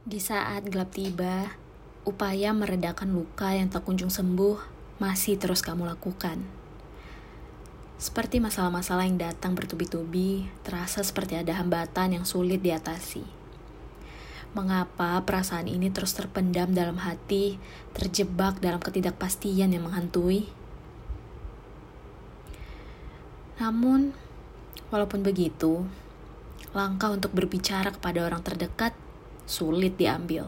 Di saat gelap tiba, upaya meredakan luka yang tak kunjung sembuh masih terus kamu lakukan. Seperti masalah-masalah yang datang bertubi-tubi, terasa seperti ada hambatan yang sulit diatasi. Mengapa perasaan ini terus terpendam dalam hati, terjebak dalam ketidakpastian yang menghantui? Namun, walaupun begitu, langkah untuk berbicara kepada orang terdekat sulit diambil.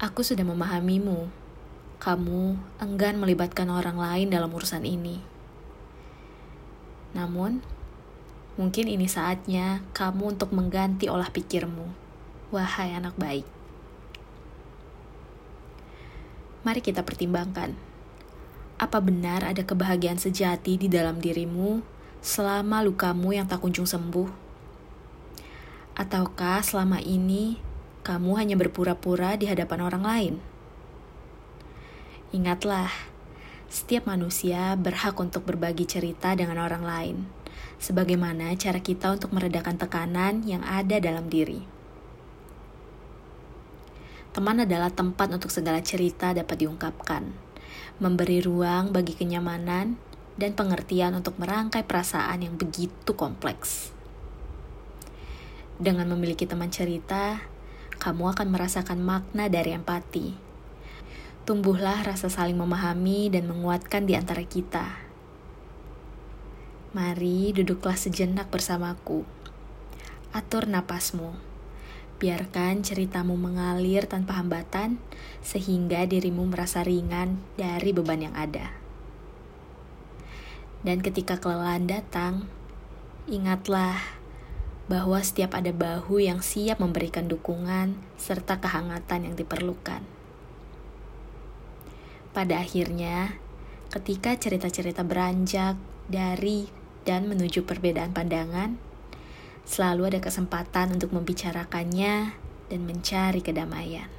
Aku sudah memahamimu. Kamu enggan melibatkan orang lain dalam urusan ini. Namun, mungkin ini saatnya kamu untuk mengganti olah pikirmu. Wahai anak baik. Mari kita pertimbangkan. Apa benar ada kebahagiaan sejati di dalam dirimu selama lukamu yang tak kunjung sembuh? Ataukah selama ini kamu hanya berpura-pura di hadapan orang lain? Ingatlah, setiap manusia berhak untuk berbagi cerita dengan orang lain, sebagaimana cara kita untuk meredakan tekanan yang ada dalam diri. Teman adalah tempat untuk segala cerita dapat diungkapkan, memberi ruang bagi kenyamanan dan pengertian untuk merangkai perasaan yang begitu kompleks. Dengan memiliki teman cerita, kamu akan merasakan makna dari empati. Tumbuhlah rasa saling memahami dan menguatkan di antara kita. Mari duduklah sejenak bersamaku. Atur napasmu. Biarkan ceritamu mengalir tanpa hambatan, sehingga dirimu merasa ringan dari beban yang ada. Dan ketika kelelahan datang, ingatlah bahwa setiap ada bahu yang siap memberikan dukungan serta kehangatan yang diperlukan. Pada akhirnya, ketika cerita-cerita beranjak dari dan menuju perbedaan pandangan, selalu ada kesempatan untuk membicarakannya dan mencari kedamaian.